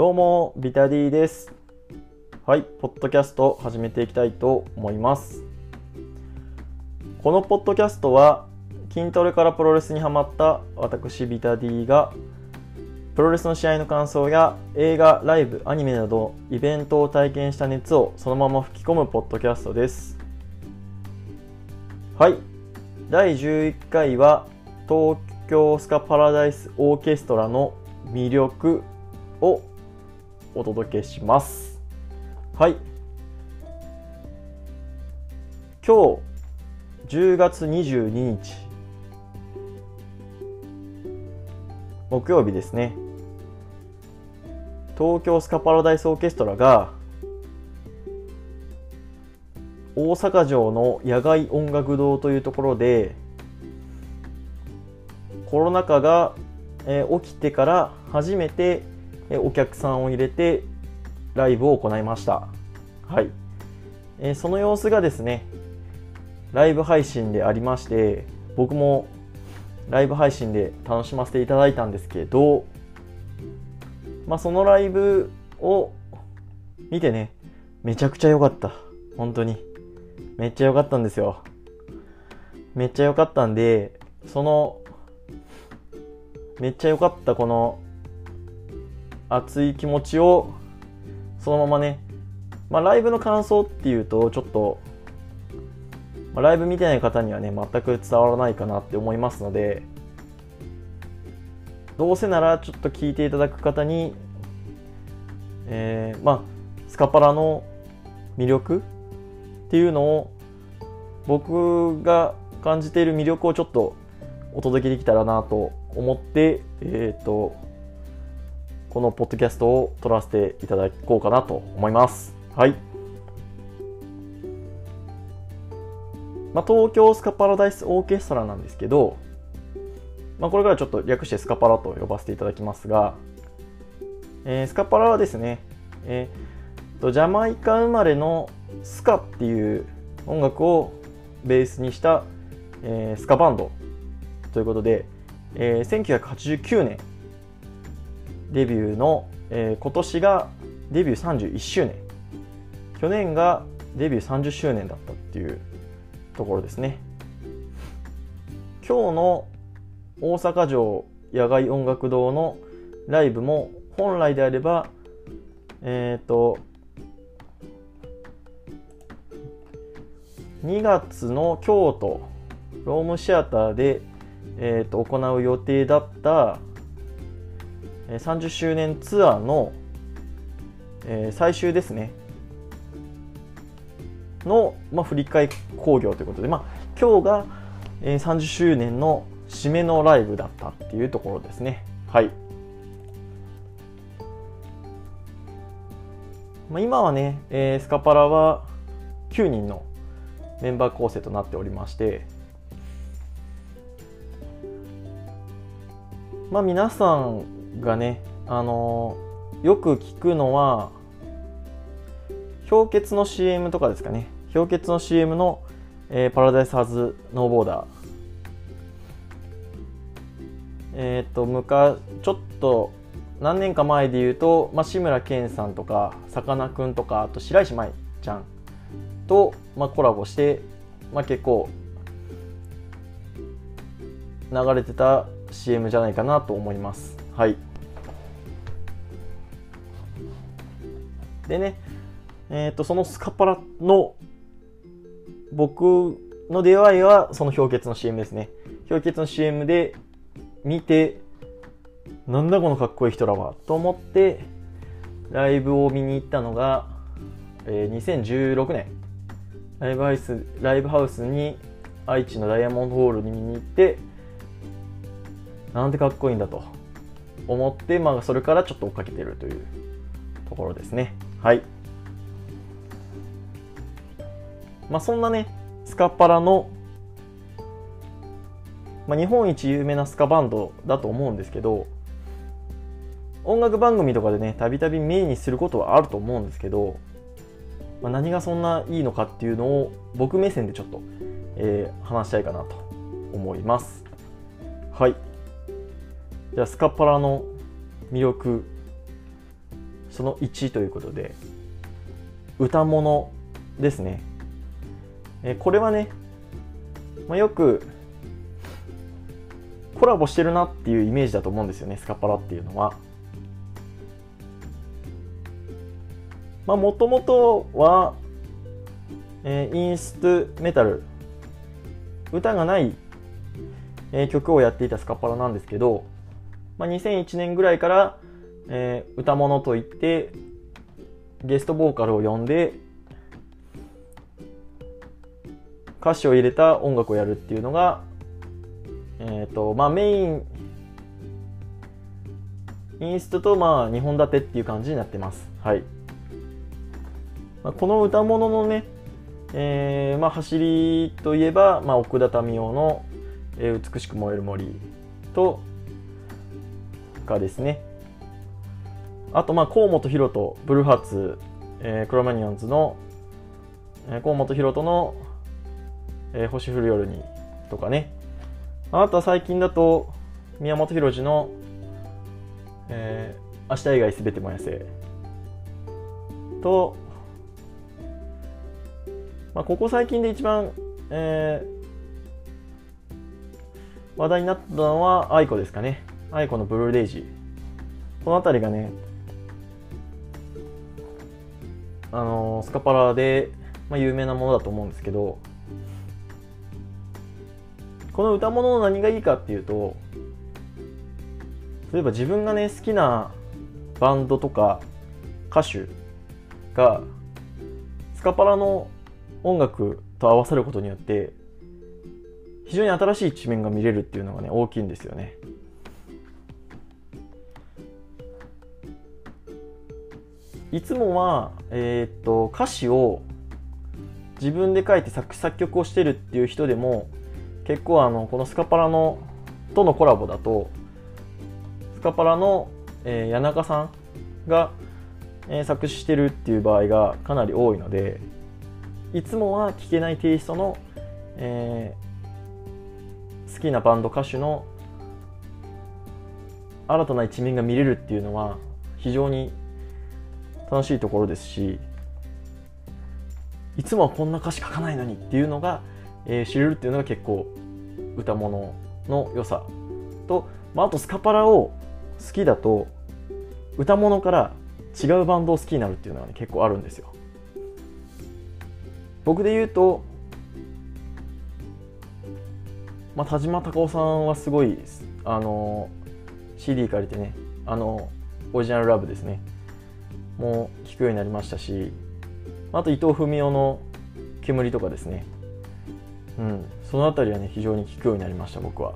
どうも、ビタディです。はい、ポッドキャスト始めていきたいと思います。このポッドキャストは、筋トレからプロレスにハマった私、ビタディが、プロレスの試合の感想や映画、ライブ、アニメなどイベントを体験した熱をそのまま吹き込むポッドキャストです。はい、第11回は東京スカパラダイスオーケストラの魅力をお届けします。はい。今日10月22日木曜日ですね。東京スカパラダイスオーケストラが大阪城の野外音楽堂というところでコロナ禍が、えー起きてから初めて、えお客さんを入れてライブを行いました。はい。えその様子がですね、ライブ配信でありまして、僕もライブ配信で楽しませていただいたんですけど、まあそのライブを見てね、めちゃくちゃ良かった。本当に。めっちゃ良かったんですよ。めっちゃ良かったんで、その、めっちゃ良かったこの熱い気持ちをそのままね、まあ、ライブの感想っていうとちょっと、まあ、ライブ見てない方にはね全く伝わらないかなって思いますのでどうせならちょっと聞いていただく方に、えーまあスカパラの魅力っていうのを僕が感じている魅力をちょっとお届けできたらなと思って、えっ、と、このポッドキャストを撮らせていただこうかなと思います。はい。まあ、東京スカパラダイスオーケストラなんですけど、まあ、これからちょっと略してスカパラと呼ばせていただきますが、えースカパラはですね、えーとジャマイカ生まれのスカっていう音楽をベースにした、えースカバンドということで、えー1989年デビューの、えー今年がデビュー31周年。去年がデビュー30周年だったっていうところですね。今日の大阪城野外音楽堂のライブも本来であればえっ、と2月の京都ロームシアターで、えー、と行う予定だった30周年ツアーの、えー最終ですね。の、まあ、振り替え興行ということで、まあ、今日が、えー30周年の締めのライブだったっていうところですね。はい、まあ、今はね、えースカパラは9人のメンバー構成となっておりましてまあ皆さんがね、あのーよく聞くのは氷結の CM とかですかね。氷結の CM の、えーパラダイスハズノーボーダーえっ、と昔ちょっと何年か前で言うと、まあ、志村けんさんとかさかなクンとかあと白石麻衣ちゃんと、まあ、コラボして、まあ、結構流れてた CM じゃないかなと思います。はい。でねえっ、とそのスカパラの僕の出会いはその氷結の CM ですね。氷結の CM で見てなんだこのかっこいい人らはと思ってライブを見に行ったのが、えー2016年ライブハウスライブハウスに愛知のダイヤモンドホールに見に行ってなんてかっこいいんだと。思って、まあ、それからちょっと追っかけてるというところですね。はい。まあそんなねスカパラの、まあ、日本一有名なスカバンドだと思うんですけど音楽番組とかでねたびたび目にすることはあると思うんですけど、まあ、何がそんないいのかっていうのを僕目線でちょっと、えー話したいかなと思います。はい。じゃあスカパラの魅力その1ということで歌物ですね、えこれはね、まあ、よくコラボしてるなっていうイメージだと思うんですよねスカパラっていうのは。まあもともとは、えー、インストメタル歌がない、え、曲をやっていたスカパラなんですけど、まあ、2001年ぐらいから、えー、歌物といってゲストボーカルを呼んで歌詞を入れた音楽をやるっていうのが、えっ、ー、とまあ、メインインストとまあ2本立てっていう感じになってます。はい。まあ、この歌物のね、えー、まあ、走りといえば、まあ、奥田民生の、えー、美しく燃える森とですね。あと、まあ、河本大翔、ブルーハーツ、えー、クロマニオンズの、えー、河本大翔の、えー、星降る夜にとかね。あとは最近だと、宮本浩次の、えー、明日以外すべて燃やせ。と、まあ、ここ最近で一番、えー、話題になったのは愛子ですかね。愛子のブルーデイジー。この辺りがね、あのー、スカパラで、まあ、有名なものだと思うんですけど、この歌物の何がいいかっていうと、例えば自分がね、好きなバンドとか歌手が、スカパラの音楽と合わさることによって、非常に新しい一面が見れるっていうのがね、大きいんですよね。いつもは、えー、っと、歌詞を自分で書いて作作曲をしてるっていう人でも、結構あの、このスカパラの、とのコラボだと、スカパラの、えー、谷中さんが、えー、作詞してるっていう場合がかなり多いので、いつもは聴けないテイストの、えー、好きなバンド歌手の新たな一面が見れるっていうのは非常に楽しいところですしいつもはこんな歌詞書かないのにっていうのが、えー、知れるっていうのが結構歌物の良さと、まあ、あとスカパラを好きだと歌物から違うバンドを好きになるっていうのが、ね、結構あるんですよ。僕で言うと、まあ、田島隆夫さんはすごいあの CD 借りてねあのオリジナルラブですねもう聴くようになりましたしあと伊藤文雄の煙とかですね。うんその辺りはね非常に聴くようになりました僕は。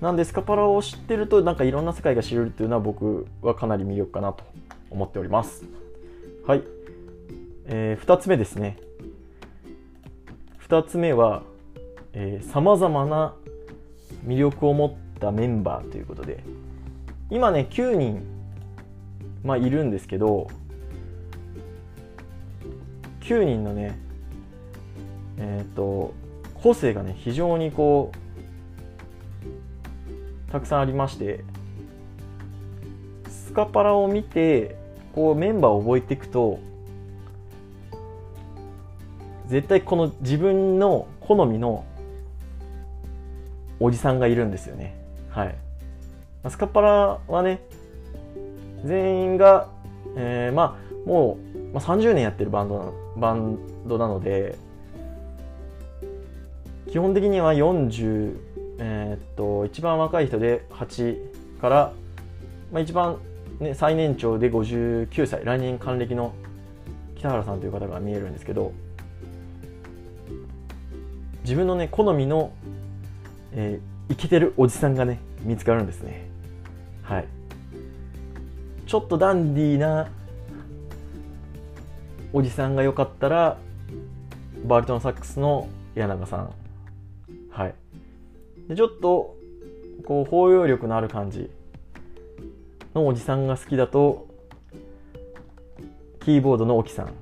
なんでスカパラを知ってるとなんかいろんな世界が知れるっていうのは僕はかなり魅力かなと思っております。はい、えー、2つ目ですね。2つ目はさまざまな魅力を持ったメンバーということで。今ね9人、まあ、いるんですけど9人のねえっ、ー、と個性がね非常にこうたくさんありましてスカパラを見てこうメンバーを覚えていくと絶対この自分の好みのおじさんがいるんですよね。はい。スカパラはね、全員が、えー、まあ、もう、まあ、30年やってるバンドバンドなので、基本的には40、えー、っと、一番若い人で8から、まあ、一番、ね、最年長で59歳、来年還暦の北原さんという方が見えるんですけど、自分のね好みの、えー、イケてるおじさんがね見つかるんですね。はい。ちょっとダンディーなおじさんが良かったらバリトンサックスの柳さん。はい。でちょっとこう包容力のある感じのおじさんが好きだとキーボードの沖さん。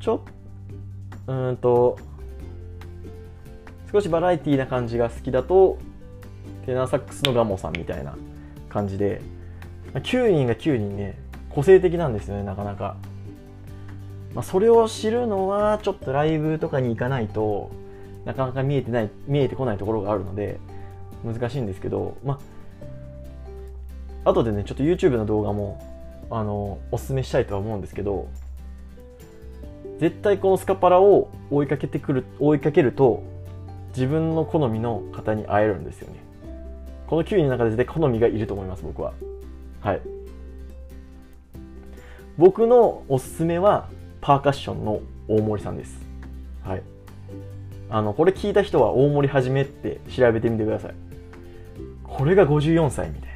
ちょっうんと少しバラエティーな感じが好きだとテナーサックスのガモさんみたいな感じで9人が9人ね個性的なんですよねなかなか、まあ、それを知るのはちょっとライブとかに行かないとなかなか見えてない見えてこないところがあるので難しいんですけどまあ後でねちょっと YouTube の動画もあのおすすめしたいとは思うんですけど絶対このスカパラを追いかけてくる追いかけると自分の好みの方に会えるんですよね。この9人の中で絶対好みがいると思います僕は。はい。僕のおすすめはパーカッションの大森さんです。はい。あのこれ聞いた人は大森はじめって調べてみてください。これが54歳みたい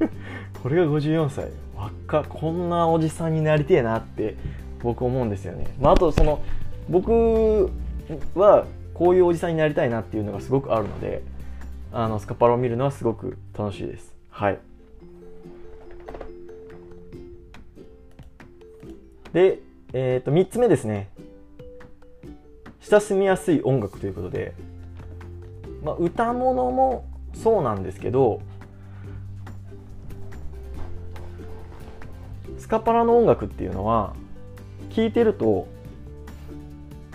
な。これが54歳。若こんなおじさんになりてえなって僕思うんですよね、まあ、あとその僕はこういうおじさんになりたいなっていうのがすごくあるのであのスカパラを見るのはすごく楽しいです。はい。で、えー、と3つ目ですね。親しみやすい音楽ということで、まあ、歌物もそうなんですけどスカパラの音楽っていうのは聞いてると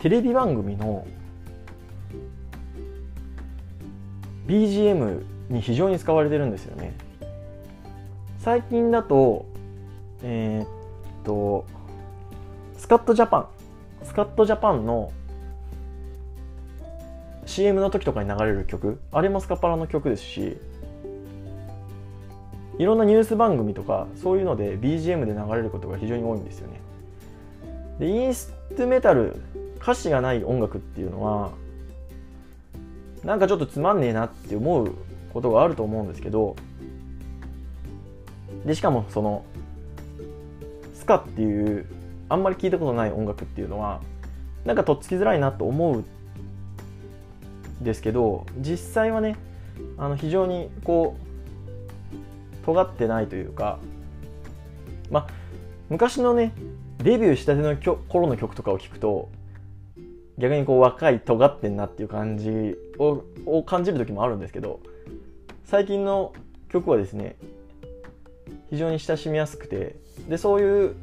テレビ番組の BGM に非常に使われてるんですよね。最近だとえー、っとスカットジャパンスカットジャパンの CM の時とかに流れる曲あれもスカパラの曲ですしいろんなニュース番組とかそういうので BGM で流れることが非常に多いんですよね。でインストメタル歌詞がない音楽っていうのはなんかちょっとつまんねえなって思うことがあると思うんですけどでしかもそのスカっていうあんまり聞いたことない音楽っていうのはなんかとっつきづらいなと思うんですけど実際はねあの非常にこう尖ってないというかまあ昔のねデビューしたての頃の曲とかを聞くと逆にこう若い尖ってんなっていう感じをを感じる時もあるんですけど最近の曲はですね非常に親しみやすくてでそういう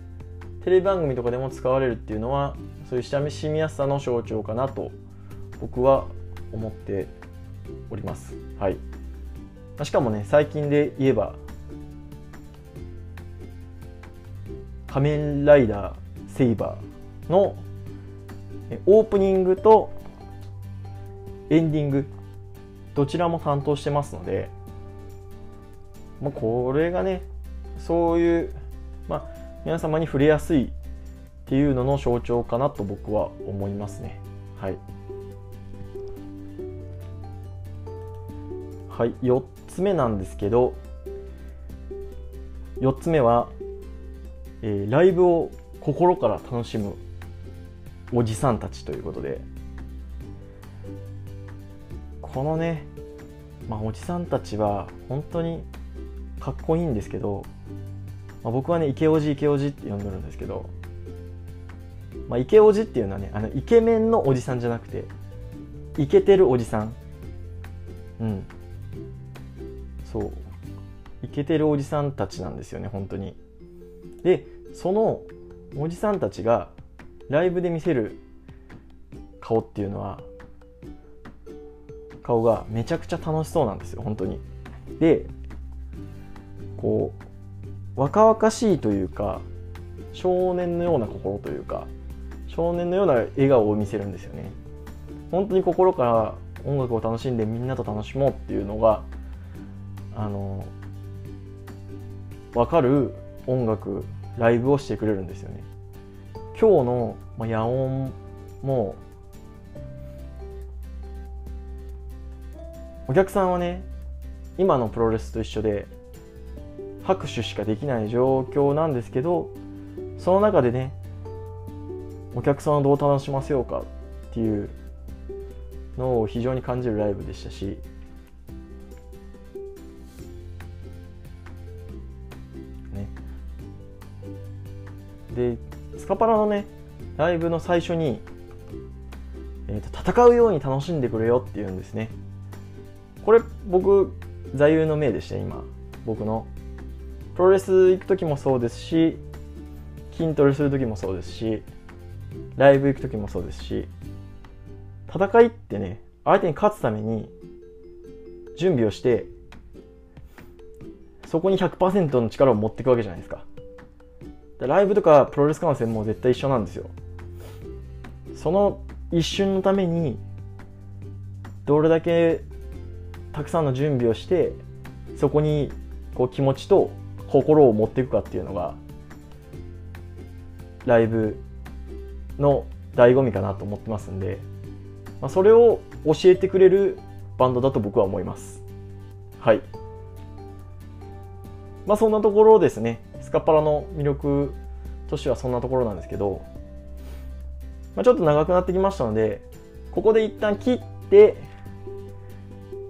テレビ番組とかでも使われるっていうのはそういう親しみやすさの象徴かなと僕は思っております。はい。しかもね最近で言えば仮面ライダーセイバーのオープニングとエンディングどちらも担当してますので、まあ、これがねそういう、まあ、皆様に触れやすいっていうのの象徴かなと僕は思いますね。はい。はい4つ目なんですけど4つ目はえー、ライブを心から楽しむおじさんたちということで。このね、まあ、おじさんたちは本当にかっこいいんですけど、まあ、僕はねイケオジイケオジって呼んでるんですけど、まあ、イケオジっていうのはねあのイケメンのおじさんじゃなくてイケてるおじさん。うん。そう。イケてるおじさんたちなんですよね本当に。でそのおじさんたちがライブで見せる顔っていうのは顔がめちゃくちゃ楽しそうなんですよ本当に。でこう若々しいというか少年のような心というか少年のような笑顔を見せるんですよね。本当に心から音楽を楽しんでみんなと楽しもうっていうのがあの分かる音楽ライブをしてくれるんですよね。今日の、ま野音もお客さんはね今のプロレスと一緒で拍手しかできない状況なんですけどその中でねお客さんをどう楽しませようかっていうのを非常に感じるライブでしたしね。でスカパラのねライブの最初に、えーと、戦うように楽しんでくれよっていうんですね。これ僕座右の銘でした今僕の。プロレス行く時もそうですし筋トレする時もそうですしライブ行く時もそうですし戦いってね相手に勝つために準備をしてそこに100%の力を持っていくわけじゃないですか。ライブとかプロレス観戦も絶対一緒なんですよ。その一瞬のためにどれだけたくさんの準備をしてそこにこう気持ちと心を持っていくかっていうのがライブの醍醐味かなと思ってますんで、まあ、それを教えてくれるバンドだと僕は思います。はい。まあそんなところですね。カパラの魅力としてはそんなところなんですけど、まあ、ちょっと長くなってきましたのでここで一旦切って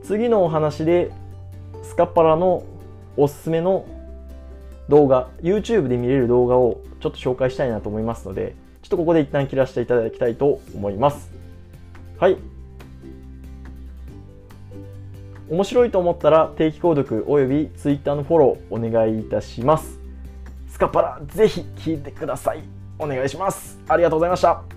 次のお話でスカッパラのおすすめの動画 YouTube で見れる動画をちょっと紹介したいなと思いますのでちょっとここで一旦切らせていただきたいと思います。はい。面白いと思ったら定期購読および Twitter のフォローお願いいたします。スカパラぜひ聴いてください。お願いします。ありがとうございました。